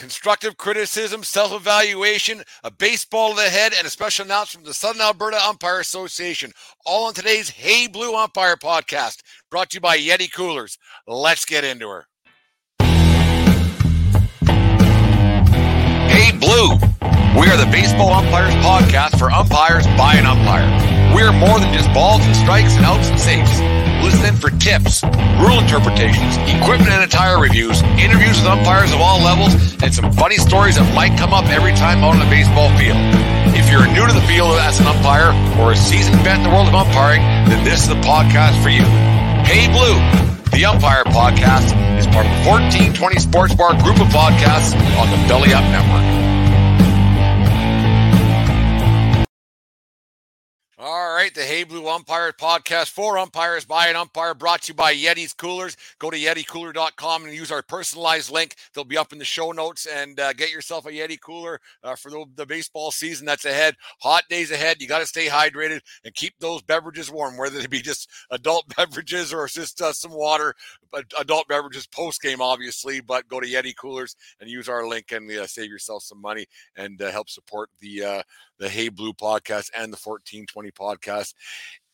constructive criticism, self evaluation, a baseball to the head, and a special announcement from the Southern Alberta Umpire Association. All on today's Hey Blue Umpire podcast, brought to you by Yeti Coolers. Let's get into her. Hey Blue, we are the Baseball Umpires podcast for umpires by an umpire. We are more than just balls and strikes and outs and saves. Listen for tips, rule interpretations, equipment and attire reviews, interviews with umpires of all levels, and some funny stories that might come up every time out on the baseball field. If you're new to the field as an umpire or a seasoned vet in the world of umpiring, then this is the podcast for you. Hey Blue, the Umpire Podcast is part of the 1420 Sports Bar group of podcasts on the Belly Up Network. All right, the Hey Blue Umpire podcast for umpires by an umpire brought to you by Yeti's Coolers. Go to yeticooler.com and use our personalized link. They'll be up in the show notes and uh, get yourself a Yeti cooler uh, for the, the, baseball season that's ahead. Hot days ahead. You got to stay hydrated and keep those beverages warm, whether they be just adult beverages or just uh, some water. But adult beverages post game, obviously. But go to Yeti Coolers and use our link and uh, save yourself some money and uh, help support the uh, the Hey Blue podcast and the 1420 podcast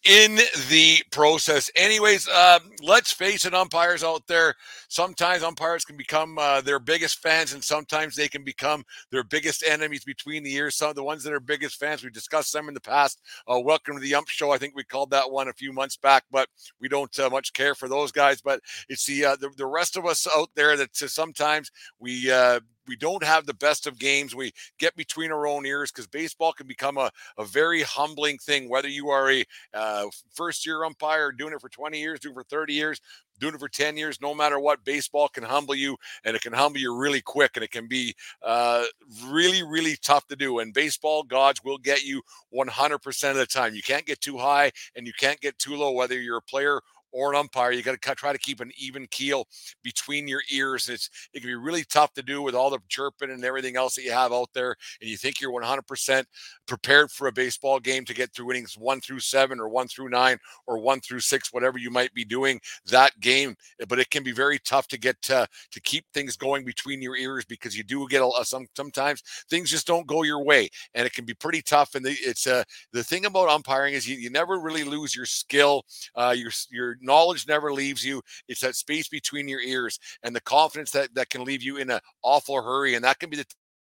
in the process. Anyways, uh, let's face it, umpires out there, sometimes umpires can become uh, their biggest fans, and sometimes they can become their biggest enemies between the years. Some of the ones that are biggest fans, we discussed them in the past. Uh, welcome to the Ump Show. I think we called that one a few months back, but we don't uh, much care for those guys. But it's the, uh, the, the rest of us out there that sometimes we uh, we don't have the best of games. We get between our own ears because baseball can become a, a very humbling thing, whether you are a uh, first year umpire doing it for 20 years, doing it for 30 years, doing it for 10 years, no matter what, baseball can humble you and it can humble you really quick and it can be uh, really, really tough to do. And baseball gods will get you 100% of the time. You can't get too high and you can't get too low, whether you're a player or an umpire. You got to try to keep an even keel between your ears. It's it can be really tough to do with all the chirping and everything else that you have out there, and you think you're 100% prepared for a baseball game to get through innings one through seven or one through nine or one through six, whatever you might be doing that game. But it can be very tough to get to, to keep things going between your ears because you do get a, some sometimes things just don't go your way, and it can be pretty tough. And the, it's uh, the thing about umpiring is you, you never really lose your skill, uh, your your knowledge never leaves you. It's that space between your ears and the confidence that that can leave you in an awful hurry, and that can be the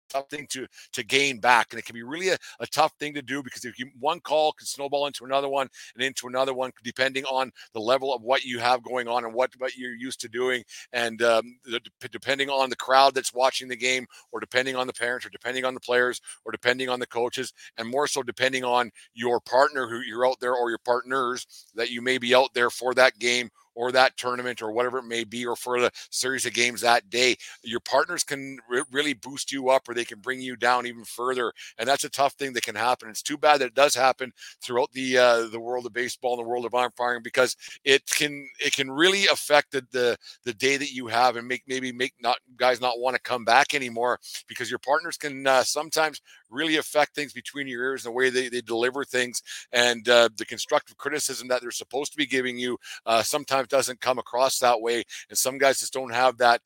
tough thing to to gain back and it can be really a, a tough thing to do because if you one call can snowball into another one and into another one depending on the level of what you have going on and what what you're used to doing and um, the, depending on the crowd that's watching the game or depending on the parents or depending on the players or depending on the coaches and more so depending on your partner who you're out there or your partners that you may be out there for that game or that tournament or whatever it may be, or for the series of games that day, your partners can re- really boost you up or they can bring you down even further. And that's a tough thing that can happen. It's too bad that it does happen throughout the uh, the world of baseball and the world of umpiring because it can it can really affect the, the the day that you have and make maybe make not guys not want to come back anymore because your partners can uh, sometimes really affect things between your ears and the way they, they deliver things and uh, the constructive criticism that they're supposed to be giving you uh, sometimes doesn't come across that way and some guys just don't have that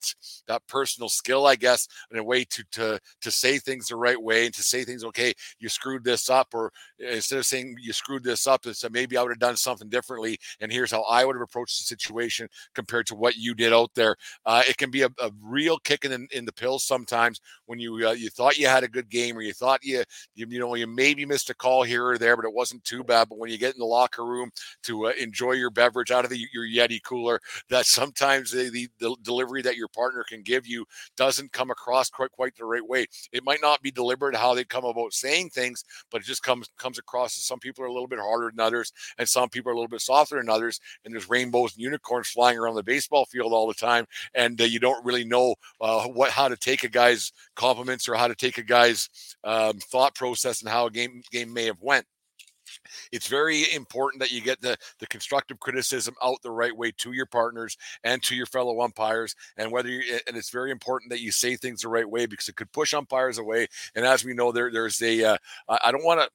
that personal skill i guess in a way to to to say things the right way and to say things okay you screwed this up or instead of saying you screwed this up it's maybe i would have done something differently and here's how i would have approached the situation compared to what you did out there. Uh, it can be a, a real kick in, in the pills sometimes when you uh, you thought you had a good game or you thought thought you, you, you know, you maybe missed a call here or there, but it wasn't too bad. But when you get in the locker room to uh, enjoy your beverage out of the, your Yeti cooler, that sometimes the, the, the delivery that your partner can give you doesn't come across quite quite the right way. It might not be deliberate how they come about saying things, but it just comes comes across as some people are a little bit harder than others, and some people are a little bit softer than others. And there's rainbows and unicorns flying around the baseball field all the time, and uh, you don't really know uh, what how to take a guy's compliments or how to take a guy's uh, um, thought process and how a game game may have went. It's very important that you get the the constructive criticism out the right way to your partners and to your fellow umpires and whether you and it's very important that you say things the right way because it could push umpires away and as we know there there's a uh, I don't want to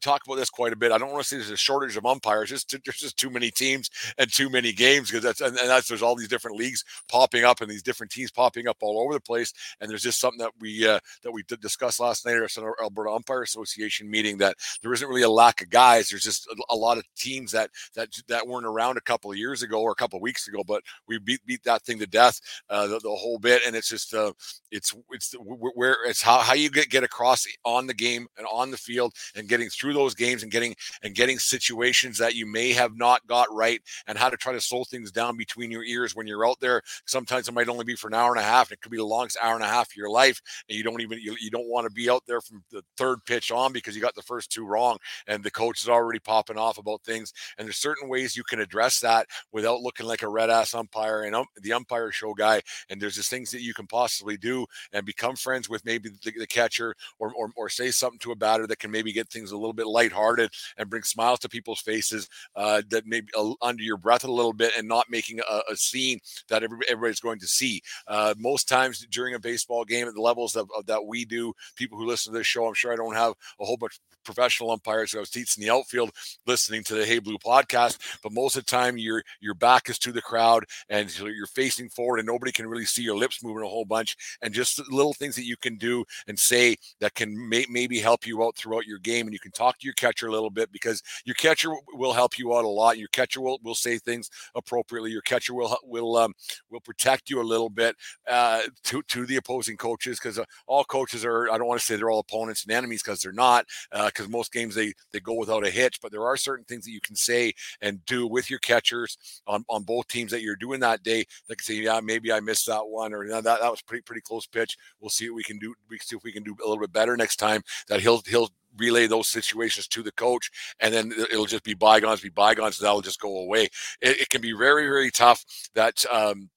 talk about this quite a bit. I don't want to say there's a shortage of umpires. Just there's just too many teams and too many games because that's and, and that's there's all these different leagues popping up and these different teams popping up all over the place. And there's just something that we uh, that we did discuss last night at our Alberta Umpire Association meeting that there isn't really a lack of guys. There's just a, a lot of teams that that that weren't around a couple of years ago or a couple of weeks ago, but we beat beat that thing to death uh, the, the whole bit. And it's just uh, it's it's where it's how how you get get across on the game and on the field and getting through those games and getting and getting situations that you may have not got right and how to try to slow things down between your ears when you're out there. Sometimes it might only be for an hour and a half. And it could be the longest hour and a half of your life, and you don't even you, you don't want to be out there from the third pitch on because you got the first two wrong, and the coach is already popping off about things. And there's certain ways you can address that without looking like a red ass umpire and um, the umpire show guy. And there's just things that you can possibly do and become friends with maybe the, the catcher or, or or say something to a batter that can maybe get things a little bit lighthearted and bring smiles to people's faces uh, that maybe uh, under your breath a little bit and not making a, a scene that every, everybody's going to see. Uh, most times during a baseball game at the levels of, of, that we do, people who listen to this show, I'm sure I don't have a whole bunch of professional umpires. I was teaching the outfield listening to the Hey Blue podcast, but most of the time your your back is to the crowd and you're facing forward and nobody can really see your lips moving a whole bunch and just little things that you can do and say that can may, maybe help you out throughout your game and you can talk to your catcher a little bit because your catcher will help you out a lot. Your catcher will, will say things appropriately. Your catcher will will um, will protect you a little bit uh, to to the opposing coaches because uh, all coaches are. I don't want to say they're all opponents and enemies because they're not. Because uh, most games they they go without a hitch, but there are certain things that you can say and do with your catchers on, on both teams that you're doing that day. Like say, yeah, maybe I missed that one, or that that was pretty pretty close pitch. We'll see what we can do. We see if we can do a little bit better next time. That he'll he'll relay those situations to the coach, and then it'll just be bygones, be bygones. That'll just go away. It, it can be very, very tough. That um,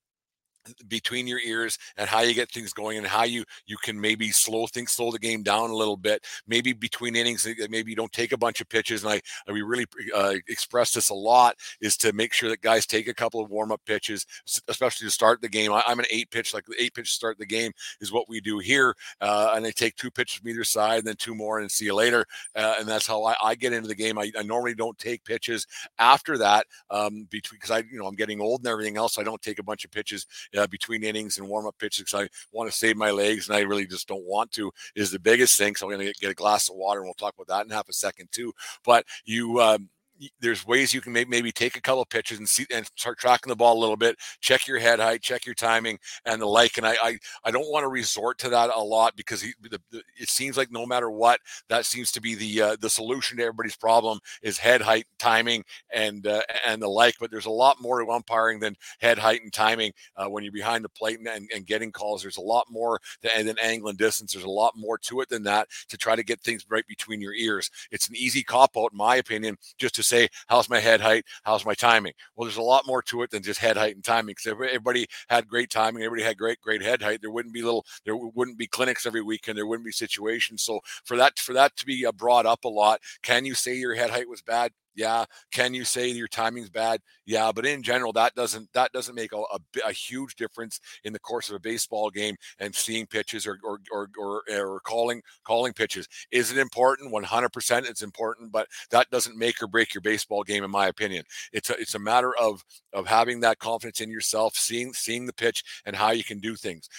between your ears and how you get things going and how you you can maybe slow things slow the game down a little bit. Maybe between innings maybe you don't take a bunch of pitches and i, I we really uh, express this a lot is to make sure that guys take a couple of warm-up pitches especially to start the game. I, am an eight pitch like the eight pitch start the game is what we do here uh, and they take two pitches from either side and then two more and see you later uh, and that's how I, I, get into the game. I, I, normally don't take pitches after that um, between because i you know i'm getting old and everything else so i don't take a bunch of pitches uh, between innings and warm up pitches because I want to save my legs and I really just don't want to is the biggest thing. So I'm going to get a glass of water and we'll talk about that in half a second too. But you, um, there's ways you can maybe take a couple of pitches and see and start tracking the ball a little bit. Check your head height, check your timing, and the like. And I I, I don't want to resort to that a lot because he, the, the, it seems like no matter what, that seems to be the uh, the solution to everybody's problem is head height, timing, and uh, and the like. But there's a lot more to umpiring than head height and timing uh, when you're behind the plate and, and getting calls. There's a lot more than, than angle and distance. There's a lot more to it than that to try to get things right between your ears. It's an easy cop out, in my opinion, just to say, how's my head height? How's my timing? Well, there's a lot more to it than just head height and timing. Because if everybody had great timing, everybody had great, great head height, there wouldn't be little, there wouldn't be clinics every week, and there wouldn't be situations. So for that, for that to be uh, brought up a lot, can you say your head height was bad? Yeah. Can you say your timing's bad? Yeah. But in general, that doesn't that doesn't make a, a, a, huge difference in the course of a baseball game and seeing pitches or or, or or or calling calling pitches. Is it important? One hundred percent, it's important, but that doesn't make or break your baseball game, in my opinion. It's a it's a matter of of having that confidence in yourself, seeing seeing the pitch and how you can do things.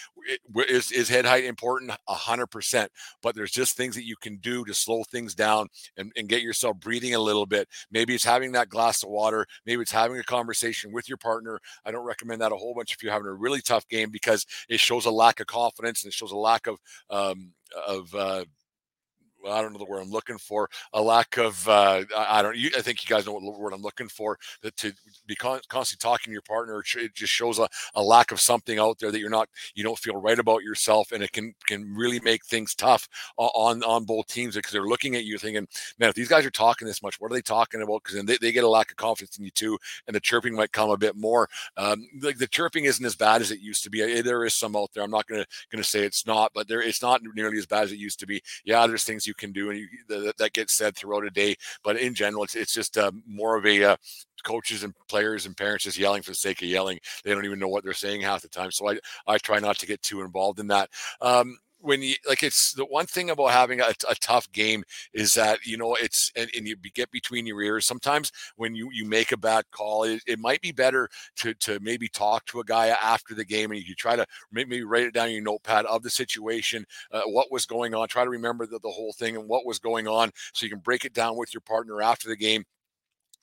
Is is head height important? Hundred percent. But there's just things that you can do to slow things down and, and get yourself breathing a little bit Maybe it's having that glass of water. Maybe it's having a conversation with your partner. I don't recommend that a whole bunch if you're having a really tough game because it shows a lack of confidence and it shows a lack of um, of uh, I don't know the word I'm looking for. A lack of uh, I don't. You, I think you guys know what word I'm looking for. That to be con- constantly talking to your partner, it just shows a, a lack of something out there that you're not. You don't feel right about yourself, and it can can really make things tough on on both teams because they're looking at you thinking, man, if these guys are talking this much, what are they talking about? Because then they, they get a lack of confidence in you too, and the chirping might come a bit more. Um, the, the chirping isn't as bad as it used to be. There is some out there. I'm not gonna gonna say it's not, but there it's not nearly as bad as it used to be. Yeah, there's things you can do, and you, that, that gets said throughout a day. But in general, it's, it's just uh, more of a uh, coaches and players and parents just yelling for the sake of yelling. They don't even know what they're saying half the time. So I, I try not to get too involved in that. Um, when you like it's the one thing about having a, a tough game is that you know it's and, and, you get between your ears. Sometimes when you you make a bad call it, it might be better to to maybe talk to a guy after the game and you try to maybe write it down in your notepad of the situation uh, what was going on try to remember the, the whole thing and what was going on so you can break it down with your partner after the game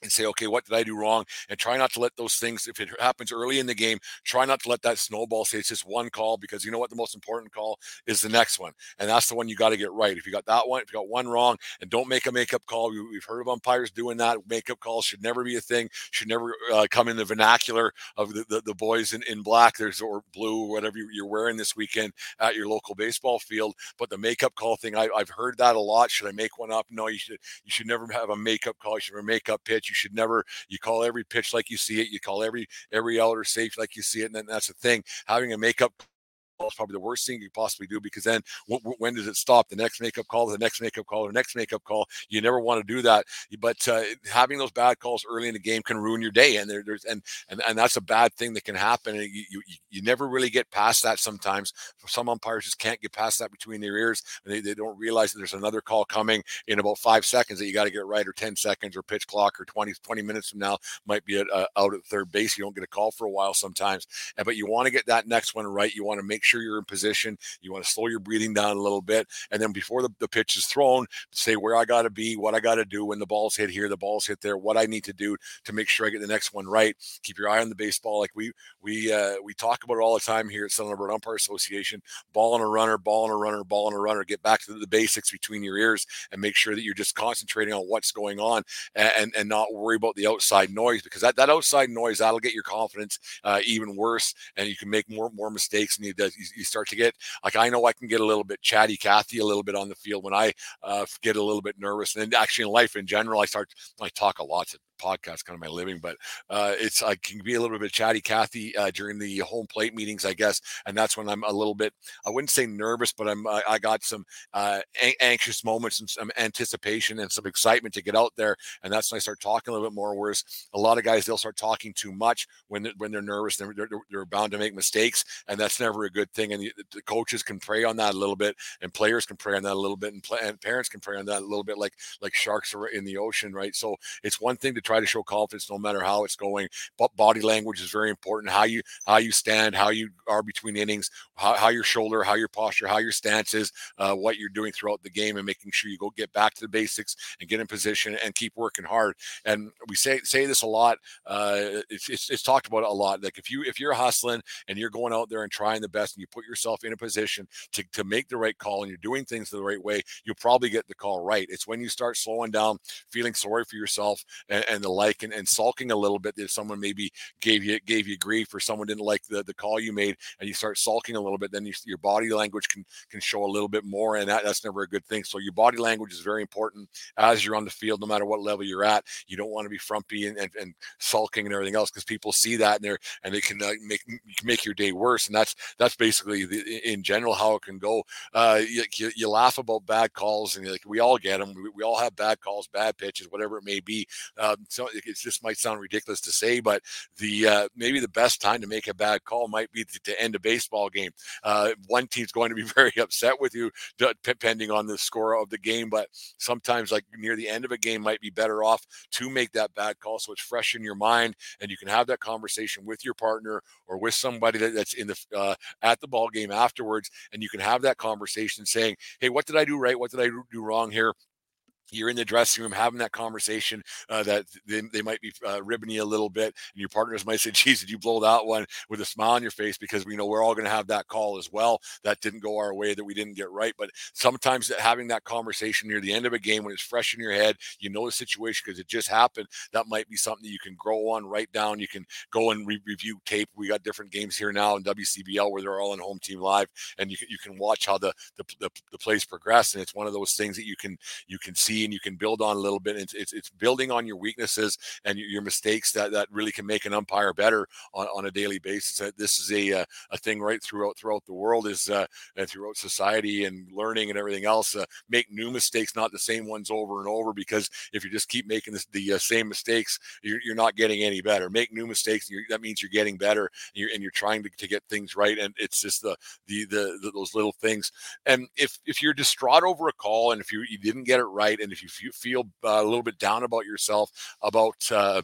and say, okay, what did I do wrong? And try not to let those things, if it happens early in the game, try not to let that snowball say it's just one call because you know what? The most important call is the next one. And that's the one you got to get right. If you got that one, if you got one wrong, and don't make a makeup call, we, have heard of umpires doing that. Makeup calls should never be a thing, should never uh, come in the vernacular of the, the, the, boys in, in black there's or blue or whatever you're wearing this weekend at your local baseball field. But the makeup call thing, I, have heard that a lot. Should I make one up? No, you should, you should never have a makeup call. You should have a makeup pitch you should never you call every pitch like you see it. You call every every out or safe like you see it. And then that's the thing. Having a makeup is probably the worst thing you possibly do because then when does it stop? The next makeup call, the next makeup call, the next makeup call. You never want to do that. But uh, having those bad calls early in the game can ruin your day, and there, there's and, and and that's a bad thing that can happen. And you, you you never really get past that. Sometimes some umpires just can't get past that between their ears, and they, they don't realize that there's another call coming in about five seconds that you got to get right, or ten seconds, or pitch clock, or 20 20 minutes from now might be at, uh, out at third base. You don't get a call for a while sometimes, but you want to get that next one right. You want to make sure you're in position. You want to slow your breathing down a little bit. And then before the, the pitch is thrown, say where I got to be, what I got to do when the ball's hit here, the ball's hit there, what I need to do to make sure I get the next one right. Keep your eye on the baseball. Like we, we, uh, we talk about it all the time here at Southern Alberta Umpire Association ball and a runner, ball and a runner, ball and a runner. Get back to the basics between your ears and make sure that you're just concentrating on what's going on and, and, and not worry about the outside noise because that, that outside noise that'll get your confidence uh, even worse and you can make more more mistakes and you, you start to get like I know I can get a little bit chatty Cathy a little bit on the field when I uh, get a little bit nervous. And actually in life in general, I start I talk a lot to podcast, kind of my living, but uh, it's I can be a little bit chatty Cathy, uh, during the home plate meetings, I guess, and that's when I'm a little bit I wouldn't say nervous, but I'm I, I got some uh, anxious moments and some anticipation and some excitement to get out there, and that's when I start talking a little bit more. Whereas a lot of guys they'll start talking too much when they're, when they're nervous, they're, they're, they're bound to make mistakes, and that's never a good thing. And the, the, coaches can prey on that a little bit, and players can prey on that a little bit, and, play, and parents can prey on that a little bit, like like sharks are in the ocean, right? So it's one thing to try to show confidence no matter how it's going. But body language is very important. How you how you stand, how you are between innings, how, how your shoulder, how your posture, how your stance is, uh, what you're doing throughout the game, and making sure you go get back to the basics and get in position and keep working hard. And we say say this a lot. Uh, it's, it's, it's talked about a lot. Like if you if you're hustling and you're going out there and trying the best, and you put yourself in a position to to make the right call, and you're doing things the right way, you'll probably get the call right. It's when you start slowing down, feeling sorry for yourself, and, and the like like and, and sulking a little bit if someone maybe gave you gave you grief or someone didn't like the, the call you made and you start sulking a little bit then you, your body language can can show a little bit more and that, that's never a good thing. So your body language is very important as you're on the field no matter what level you're at. You don't want to be frumpy and, and, and sulking and everything else because people see that and they're and they can uh, make make your day worse and that's that's basically the, in general how it can go. Uh, you, you, you laugh about bad calls and like we all get them we, we all have bad calls bad pitches whatever it may be. Um, so it just might sound ridiculous to say, but the uh, maybe the best time to make a bad call might be to, to end a baseball game. Uh, one team's going to be very upset with you, depending on the score of the game. But sometimes, like near the end of a game, might be better off to make that bad call, so it's fresh in your mind, and you can have that conversation with your partner or with somebody that, that's in the uh, at the ball game afterwards, and you can have that conversation saying, "Hey, what did I do right? What did I do wrong here?" You're in the dressing room having that conversation uh, that they, they might be uh, ribbing you a little bit and your partners might say geez did you blow that one with a smile on your face? Because we know we're all going to have that call as well. That didn't go our way that we didn't get right but sometimes having that conversation near the end of a game when it's fresh in your head you know the situation because it just happened that might be something you can grow on write down. You can go and re- review tape. We got different games here now in wcbl where they're all in home team live and you can, you can watch how the, the, the, the plays progress and it's one of those things that you can you can see and you can build on a little bit. It's, it's, it's building on your weaknesses and your, mistakes that, that really can make an umpire better on, on a daily basis. This is a, uh, a thing right throughout throughout the world is uh, and throughout society and learning and everything else. Uh, make new mistakes, not the same ones over and over. Because if you just keep making this, the same mistakes, you're, you're, not getting any better. Make new mistakes, that means you're getting better, and you're, and you're trying to, to get things right. And it's just the, the the, the those little things. And if if you're distraught over a call, and if you you didn't get it right, and if you feel uh, a little bit down about yourself about uh,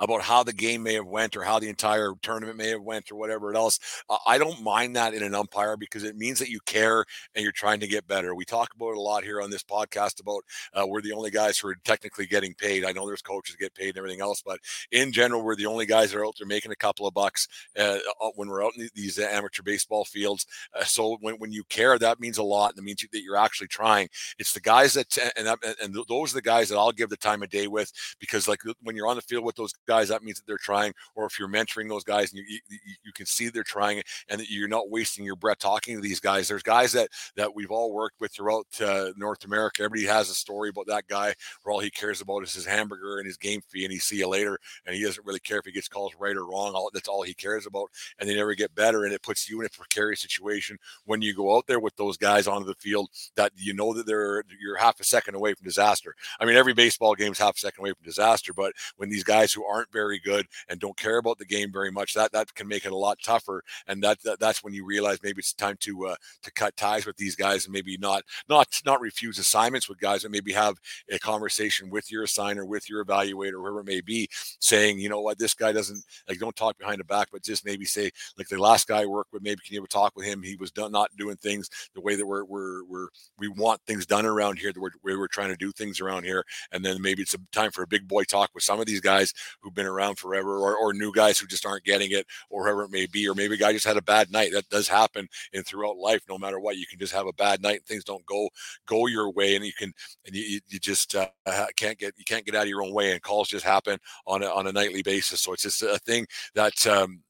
about how the game may have went or how the entire tournament may have went or whatever else. Uh, I don't mind that in an umpire because it means that you care and you're trying to get better. We talk about it a lot here on this podcast about uh, we're the only guys who are technically getting paid. I know there's coaches get paid and everything else, but in general, we're the only guys that are out there making a couple of bucks uh, uh when we're out in these amateur baseball fields. Uh, so when, when you care, that means a lot and it means that you're actually trying. It's the guys that and that, and those are the guys that I'll give the time of day with because like when you're on the field with those guys, that means that they're trying. Or if you're mentoring those guys and you, you, you can see they're trying and that you're not wasting your breath talking to these guys. There's guys that that we've all worked with throughout uh, North America. Everybody has a story about that guy where all he cares about is his hamburger and his game fee, and he see you later, and he doesn't really care if he gets calls right or wrong. All, that's all he cares about, and they never get better, and it puts you in a precarious situation when you go out there with those guys onto the field that you know that they're you're half a second away from disaster. I mean, every baseball game is half a second away from disaster, but when these guys who aren't very good and don't care about the game very much, that that can make it a lot tougher. And that, that that's when you realize maybe it's time to uh, to cut ties with these guys and maybe not not not refuse assignments with guys, and maybe have a conversation with your assigner, with your evaluator, whoever it may be, saying, you know what, this guy doesn't like don't talk behind the back, but just maybe say like the last guy I worked with, maybe can you ever talk with him? He was done, not doing things the way that we're we're, we're we want things done around here, the way we're trying to do things around here, and then maybe it's a time for a big boy talk with some of these guys who've been around forever, or, or new guys who just aren't getting it, or whoever it may be, or maybe a guy just had a bad night. That does happen and throughout life. No matter what, you can just have a bad night and things don't go go your way, and you can and you, you just uh, can't get you can't get out of your own way, and calls just happen on a, on a nightly basis. So it's just a thing that um,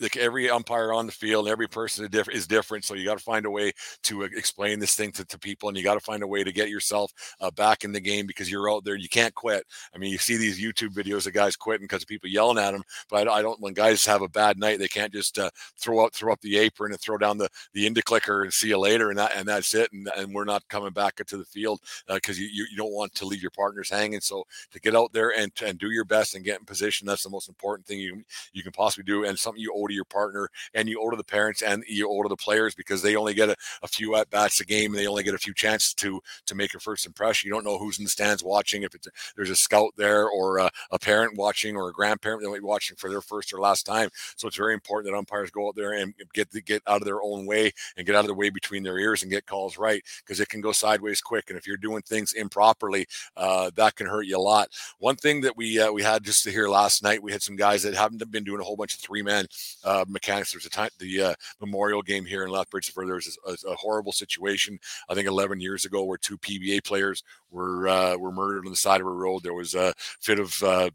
like every umpire on the field, every person is different. So you got to find a way to uh, explain this thing to, to people, and you got to find a way to get yourself uh, back in the game because you're out there. You can't quit. I mean, you see these YouTube videos of guys quitting because people yelling at them. But I, don't. When guys have a bad night, they can't just uh, throw up throw up the apron and throw down the the Indy clicker and see you later, and that and that's it. And, and we're not coming back into the field because uh, you, you, you don't want to leave your partners hanging. So to get out there and and do your best and get in position, that's the most important thing you you can possibly do, and something you owe to your partner and you owe to the parents and you owe to the players because they only get a, a few at bats a game they only get a few chances to to make a first impression. You don't know who's in the stands watching. If it's there's a scout there or a, a, parent watching or a grandparent that might be watching for their first or last time. So it's very important that umpires go out there and get the, get out of their own way and get out of the way between their ears and get calls right because it can go sideways quick. And if you're doing things improperly, uh, that can hurt you a lot. One thing that we uh, we had just to hear last night, we had some guys that haven't been doing a whole bunch of three man uh, mechanics. There's a time the uh, Memorial game here in Lethbridge where there was a, a, horrible situation. I think 11 years ago where two PBA players were uh, were murdered on the side of a road. There was a fit of uh,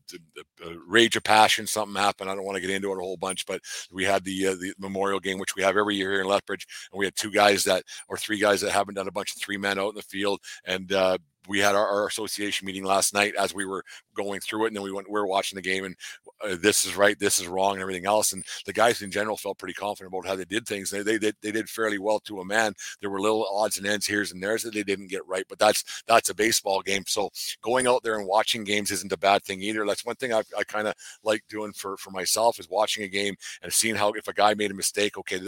rage of passion. Something happened. I don't want to get into it a whole bunch, but we had the uh, the Memorial game, which we have every year here in Lethbridge, and we had two guys that or three guys that haven't done a bunch of three men out in the field and uh, we had our, our, association meeting last night as we were going through it, and then we went. We were watching the game, and uh, this is right, this is wrong, and everything else. And the guys in general felt pretty confident about how they did things. They they they, they did fairly well to a man. There were little odds and ends here's and there's that they didn't get right, but that's that's a baseball game. So going out there and watching games isn't a bad thing either. That's one thing I, I kind of like doing for for myself is watching a game and seeing how if a guy made a mistake, okay,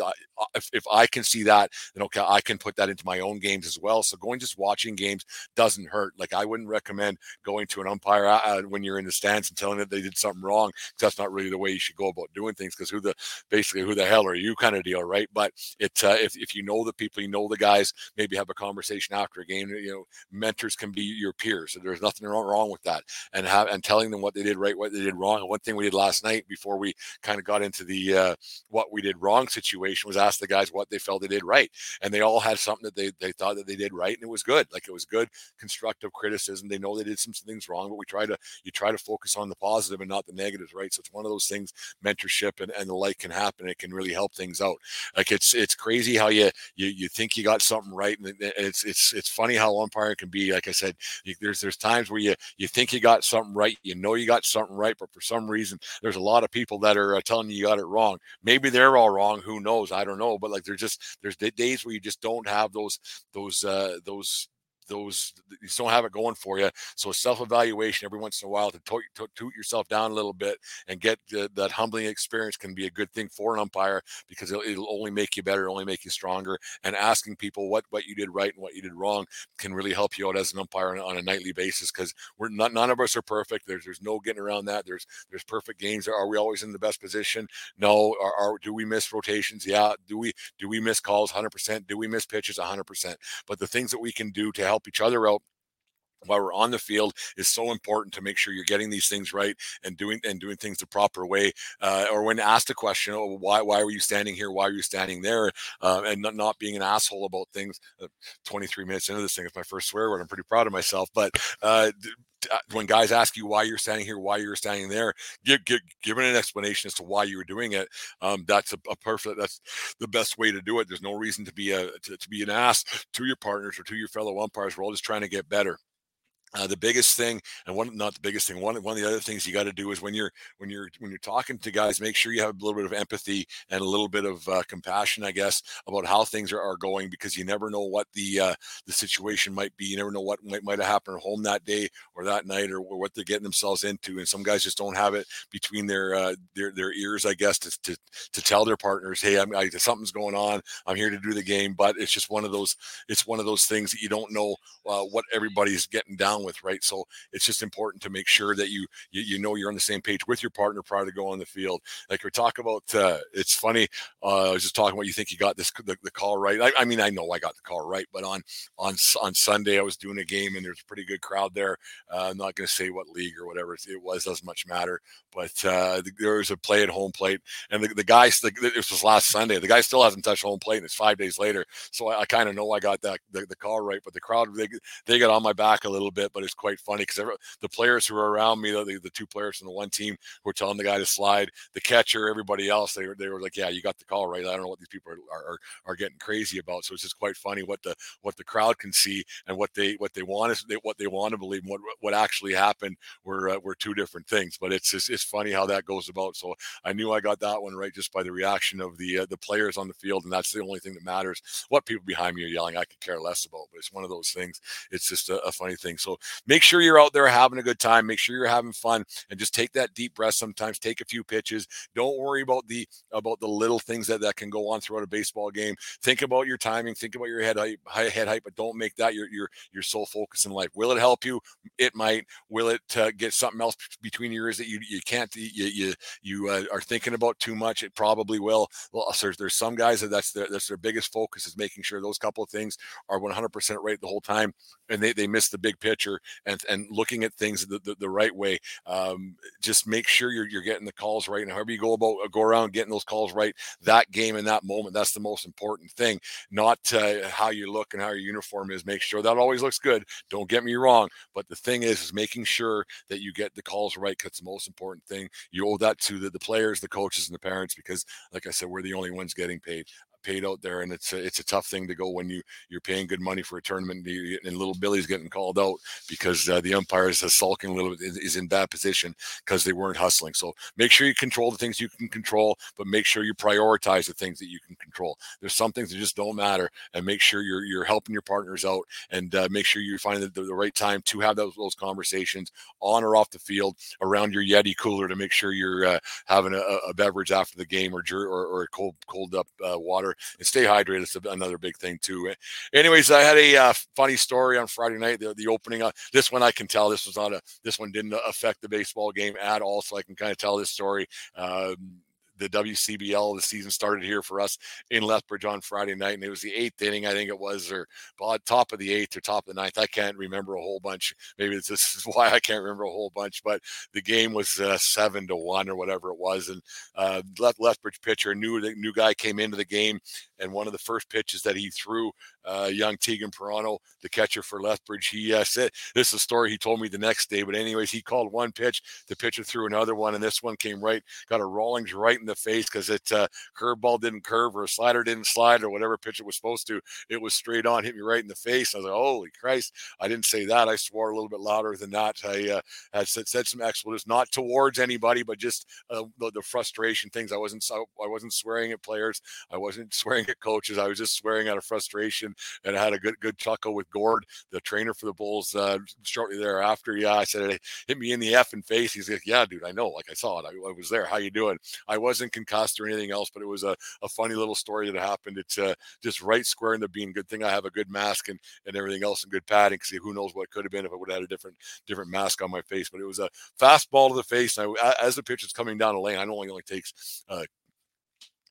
if, if I can see that, then okay, I can put that into my own games as well. So going just watching games doesn't hurt. Like I wouldn't recommend going to an umpire uh, when you're in the stands and telling them they did something wrong. That's not really the way you should go about doing things because who the basically who the hell are you kind of deal, right? But it uh, if if you know the people, you know the guys, maybe have a conversation after a game. You know, mentors can be your peers. So there's nothing wrong with that, and have and telling them what they did right, what they did wrong. And one thing we did last night before we kind of got into the uh, what we did wrong situation was ask the guys what they felt they did right, and they all had something that they they thought that they did right, and it was good. Like it was good, constructive criticism. They know they did some things wrong, but we try to you try to focus on the positive and not the negatives, right? So it's one of those things. Mentorship and, and the like can happen. It can really help things out. Like it's it's crazy how you you you think you got something right, and it's it's it's funny how umpiring can be. Like I said, you, there's there's times where you you think you got something right, you know you got something right, but for some reason there's a lot of people that are uh, telling you you got it wrong. Maybe they're all wrong. Who knows? I don't know. But like there's just there's days where you just don't have those those uh, those those you don't have it going for you. So self evaluation every once in a while to toot, to toot, yourself down a little bit and get the, that humbling experience can be a good thing for an umpire because it'll, it'll, only make you better, only make you stronger. And asking people what what you did right and what you did wrong can really help you out as an umpire on, on a nightly basis because we're not none of us are perfect. There's there's no getting around that. There's there's perfect games. Are we always in the best position? No. Are, are do we miss rotations? Yeah. Do we do we miss calls? Hundred percent. Do we miss pitches? hundred percent. But the things that we can do to help help each other out while we're on the field is so important to make sure you're getting these things right and doing and doing things the proper way. Uh, or when asked a question, oh, why why were you standing here? Why are you standing there? Uh, and not, not being an asshole about things. Uh, 23 minutes into this thing, it's my first swear word. I'm pretty proud of myself. But uh, uh, when guys ask you why you're standing here, why you're standing there, give, give giving an explanation as to why you were doing it. Um, that's a, a, perfect. That's the best way to do it. There's no reason to be a to, to be an ass to your partners or to your fellow umpires. We're all just trying to get better. Uh, the biggest thing, and one not the biggest thing, one one of the other things you got to do is when you're when you're when you're talking to guys, make sure you have a little bit of empathy and a little bit of uh, compassion, I guess, about how things are, are going because you never know what the uh, the situation might be. You never know what might might have happened at home that day or that night or, or what they're getting themselves into. And some guys just don't have it between their uh, their their ears, I guess, to to, to tell their partners, hey, I'm I, something's going on. I'm here to do the game, but it's just one of those it's one of those things that you don't know uh, what everybody's getting down with, right? So it's just important to make sure that you, you, you know you're on the same page with your partner prior to go on the field. Like we talk about, uh, it's funny. Uh, I was just talking about you think you got this the, the call right. I, I, mean, I know I got the call right, but on on on Sunday I was doing a game and there's a pretty good crowd there. Uh, I'm not going to say what league or whatever it was. Doesn't much matter. But uh, there was a play at home plate, and the, the guy, the, this was last Sunday. The guy still hasn't touched home plate, and it's five days later. So I, I kind of know I got that the, the call right. But the crowd, they, they got on my back a little bit, but it's quite funny because the players who are around me, the, the two players from the one team who were telling the guy to slide, the catcher, everybody else, they were they were like, "Yeah, you got the call right." I don't know what these people are are, are getting crazy about. So it's just quite funny what the what the crowd can see and what they what they want is what they want to believe and what what actually happened were uh, were two different things. But it's just, it's funny how that goes about. So I knew I got that one right just by the reaction of the uh, the players on the field, and that's the only thing that matters. What people behind me are yelling, I could care less about. But it's one of those things. It's just a, a funny thing. So make sure you're out there having a good time. Make sure you're having fun, and just take that deep breath. Sometimes take a few pitches. Don't worry about the about the little things that that can go on throughout a baseball game. Think about your timing. Think about your head height, head height, but don't make that your your your sole focus in life. Will it help you? It might. Will it uh, get something else between your ears that you you can't you you you uh, are thinking about too much? It probably will. Well, there's there's some guys that that's their that's their biggest focus is making sure those couple of things are 100% right the whole time, and they they miss the big picture and and looking at things the, the, the right way. Um, just make sure you're, you're getting the calls right. And however you go about go around getting those calls right, that game in that moment, that's the most important thing. Not uh, how you look and how your uniform is. Make sure that always looks good. Don't get me wrong, but the thing is, is making sure that you get the calls right. That's the most important thing. You owe that to the, the players, the coaches, and the parents because, like I said, we're the only ones getting paid paid out there, and it's a, it's a tough thing to go when you you're paying good money for a tournament and, and little Billy's getting called out because uh, the umpires are sulking a little bit is in bad position because they weren't hustling. So make sure you control the things you can control, but make sure you prioritize the things that you can control. There's some things that just don't matter, and make sure you're you're helping your partners out, and uh, make sure you find the, the, right time to have those those conversations on or off the field around your Yeti cooler to make sure you're uh, having a, a, beverage after the game or or, or cold cold up uh, water and stay hydrated. It's another big thing too. Anyways, I had a uh, funny story on Friday night. The, the opening, uh, this one I can tell this was not a this one didn't affect the baseball game at all, so I can kind of tell this story. Um, the WCBL. The season started here for us in Lethbridge on Friday night, and it was the eighth inning, I think it was, or top of the eighth or top of the ninth. I can't remember a whole bunch. Maybe this is why I can't remember a whole bunch, but the game was uh, seven to one or whatever it was, and uh, Leth- Lethbridge pitcher, new new guy came into the game, and one of the first pitches that he threw, uh, young Tegan Pirano, the catcher for Lethbridge, he uh, said this is a story he told me the next day. But anyways, he called one pitch, the pitcher threw another one, and this one came right, got a Rawlings right in the face because it uh, curveball didn't curve or a slider didn't slide or whatever pitch it was supposed to. It was straight on, hit me right in the face. I was like, holy Christ! I didn't say that. I swore a little bit louder than that. I uh, had said, said some expletives, not towards anybody, but just uh, the, the, frustration things. I wasn't I wasn't swearing at players. I wasn't swearing at coaches. I was just swearing out of frustration, and I had a good good chuckle with Gord, the trainer for the Bulls, uh, shortly thereafter. Yeah, I said it hit me in the effing face. He's like, "Yeah, dude, I know. Like I saw it. I, I was there. How you doing?" I wasn't concussed or anything else, but it was a, a funny little story that happened. It's uh, just right square in the bean. Good thing I have a good mask and, and everything else and good padding. Because who knows what could have been if I would have had a different different mask on my face. But it was a fastball to the face. And I, as the pitch is coming down the lane, I know it only takes uh,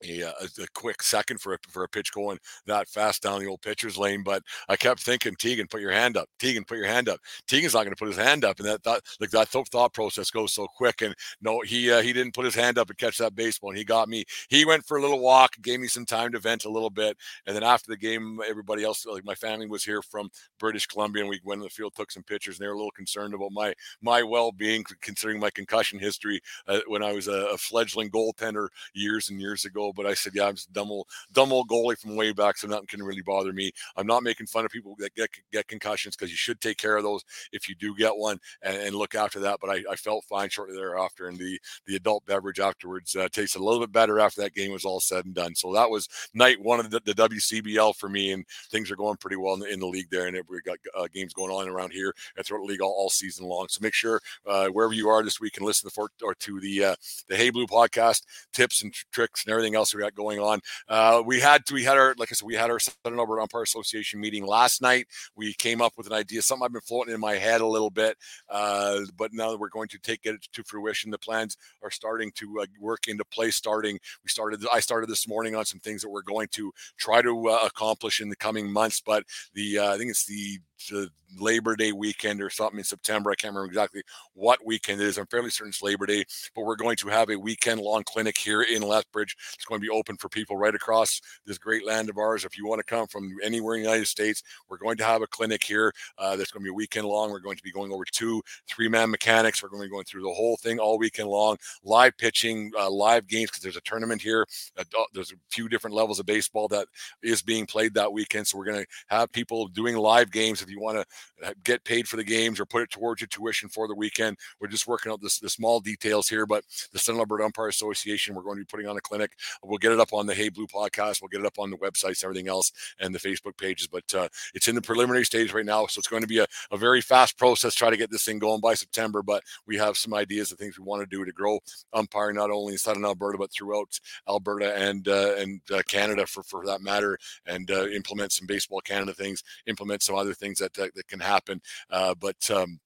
a, a, quick second for a, for a pitch going that fast down the old pitcher's lane. But I kept thinking, Tegan, put your hand up. Tegan, put your hand up. Tegan's not going to put his hand up, and that thought like that th- thought process goes so quick. And no, he uh, he didn't put his hand up and catch that baseball. And he got me. He went for a little walk, gave me some time to vent a little bit, and then after the game, everybody else, like my family, was here from British Columbia, and we went in the field, took some pictures, and they were a little concerned about my my well being, considering my concussion history uh, when I was a, a fledgling goaltender years and years ago. But I said, yeah, I'm dumb old, dumb old goalie from way back, so nothing can really bother me. I'm not making fun of people that get get concussions because you should take care of those if you do get one and, and look after that. But I, I, felt fine shortly thereafter, and the the adult beverage afterwards uh, tasted a little bit better after that game was all said and done. So that was night one of the, the WCBL for me, and things are going pretty well in the, in the league there, and we got uh, games going on around here and throughout the league all, all season long. So make sure uh, wherever you are this week and listen to for, or to the uh, the Hey Blue podcast tips and tricks and everything else we got going on. Uh, we had we had our like I said we had our Southern Alberta Umpire Association meeting last night. We came up with an idea, something I've been floating in my head a little bit, uh, but now that we're going to take it to fruition, the plans are starting to uh, work into place. Starting, we started. I started this morning on some things that we're going to try to uh, accomplish in the coming months. But the uh, I think it's the the Labor Day weekend or something in September. I can't remember exactly what weekend it is. I'm fairly certain it's Labor Day, but we're going to have a weekend long clinic here in Lethbridge. It's going to be open for people right across this great land of ours. If you want to come from anywhere in the United States, we're going to have a clinic here uh, that's going to be a weekend long. We're going to be going over two three man mechanics. We're going to be going through the whole thing all weekend long, live pitching, uh, live games because there's a tournament here. Uh, there's a few different levels of baseball that is being played that weekend. So we're going to have people doing live games if you want to uh, get paid for the games or put it towards your tuition for the weekend. We're just working out this, the small details here, but the Southern Alberta Umpire Association, we're going to be putting on a clinic. We'll get it up on the Hey Blue podcast. We'll get it up on the websites everything else and the Facebook pages, but uh, it's in the preliminary stage right now. So it's going to be a, a very fast process, try to get this thing going by September, but we have some ideas of things we want to do to grow umpiring, not only in Southern Alberta, but throughout Alberta and, uh, and uh, Canada for, for that matter, and uh, implement some baseball Canada things, implement some other things that, that, that can happen. Uh, but um,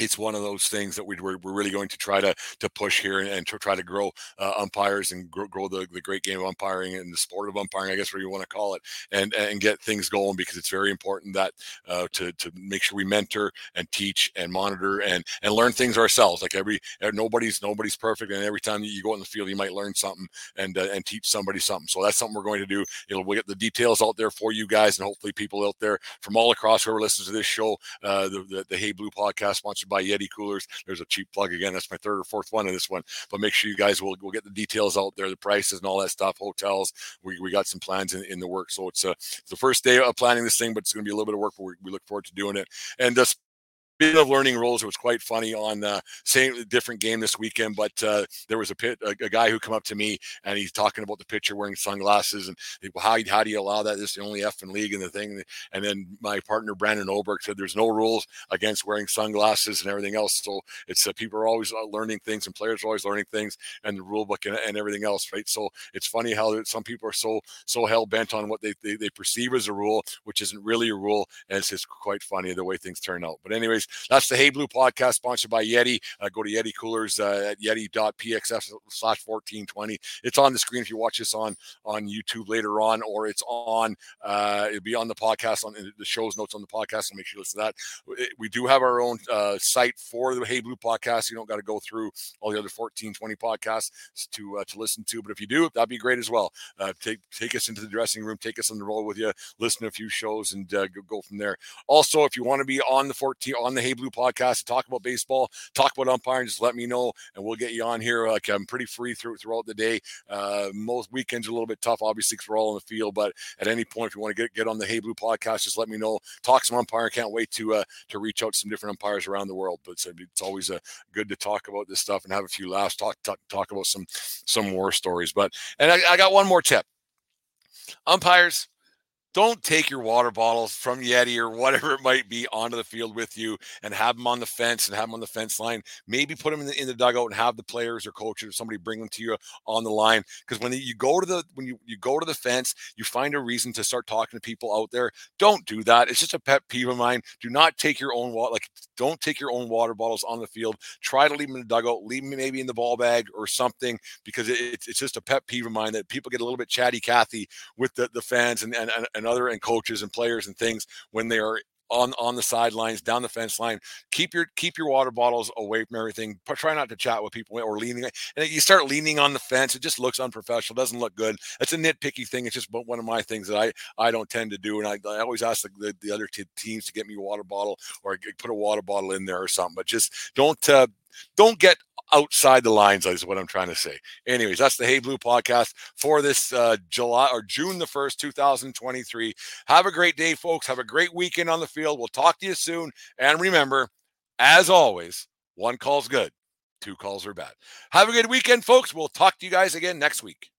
it's one of those things that we, are we're really going to try to to push here and, and to try to grow uh, umpires and grow, grow, the, the great game of umpiring and the sport of umpiring, I guess, where you want to call it, and and get things going because it's very important that uh, to to make sure we mentor and teach and monitor and and learn things ourselves. Like every nobody's nobody's perfect, and every time you go in the field, you might learn something and uh, and teach somebody something. So that's something we're going to do. It'll we'll get the details out there for you guys, and hopefully people out there from all across whoever listens to this show, uh, the, the the Hey Blue podcast sponsored by Yeti Coolers. There's a cheap plug again. That's my third or fourth one in this one. But make sure you guys will will get the details out there, the prices and all that stuff. Hotels. We, we got some plans in, in the work. So it's, uh, it's the first day of planning this thing, but it's going to be a little bit of work. But we, we look forward to doing it. And uh, bit of learning rules. It was quite funny on uh, same different game this weekend, but uh, there was a pit a, a, guy who come up to me and he's talking about the pitcher wearing sunglasses and how how do you allow that? This is the only F in league and the thing. And then my partner Brandon Oberg said there's no rules against wearing sunglasses and everything else. So it's uh, people are always uh, learning things and players are always learning things and the rule book and, and everything else, right? So it's funny how some people are so so hell bent on what they, they, they perceive as a rule, which isn't really a rule, and it's just quite funny the way things turn out. But anyways, That's the Hey Blue podcast sponsored by Yeti. Uh, go to Yeti Coolers uh, at yeti.pxf slash 1420. It's on the screen if you watch this on on YouTube later on, or it's on, uh, it'll be on the podcast, on the show's notes on the podcast. So make sure you listen to that. We do have our own uh, site for the Hey Blue podcast. You don't got to go through all the other 1420 podcasts to uh, to listen to. But if you do, that'd be great as well. Uh, take take us into the dressing room, take us on the roll with you, listen to a few shows, and uh, go, go from there. Also, if you want to be on the 14 on the Hey Blue podcast to talk about baseball, talk about umpiring, just let me know, and we'll get you on here. Like I'm pretty free through throughout the day. Uh, most weekends are a little bit tough, obviously, because we're all in the field. But at any point, if you want to get get on the Hey Blue podcast, just let me know. Talk some umpiring. Can't wait to uh, to reach out to some different umpires around the world. But it's, it's always uh, good to talk about this stuff and have a few laughs. Talk talk, talk about some some war stories. But and I, I got one more tip. Umpires, don't take your water bottles from Yeti or whatever it might be onto the field with you and have them on the fence and have them on the fence line. Maybe put them in the, in the dugout and have the players or coaches or somebody bring them to you on the line. Because when you go to the when you, you go to the fence, you find a reason to start talking to people out there. Don't do that. It's just a pet peeve of mine. Do not take your own water like don't take your own water bottles on the field. Try to leave them in the dugout. Leave them maybe in the ball bag or something because it, it's just a pet peeve of mine that people get a little bit chatty Cathy with the, the fans and, and, and other and coaches and players and things when they are on on the sidelines down the fence line keep your keep your water bottles away from everything. Try not to chat with people or leaning and you start leaning on the fence. It just looks unprofessional doesn't look good. It's a nitpicky thing. It's just one of my things that i i don't tend to do and i, I always ask the, the, the other t- teams to get me a water bottle or put a water bottle in there or something. But just don't uh, don't get outside the lines is what i'm trying to say. Anyways that's the hey blue podcast for this uh, july or june the 1st 2023 have a great day folks. Have a great weekend on the field. We'll talk to you soon. And remember as always one call's good two calls are bad. Have a good weekend folks. We'll talk to you guys again next week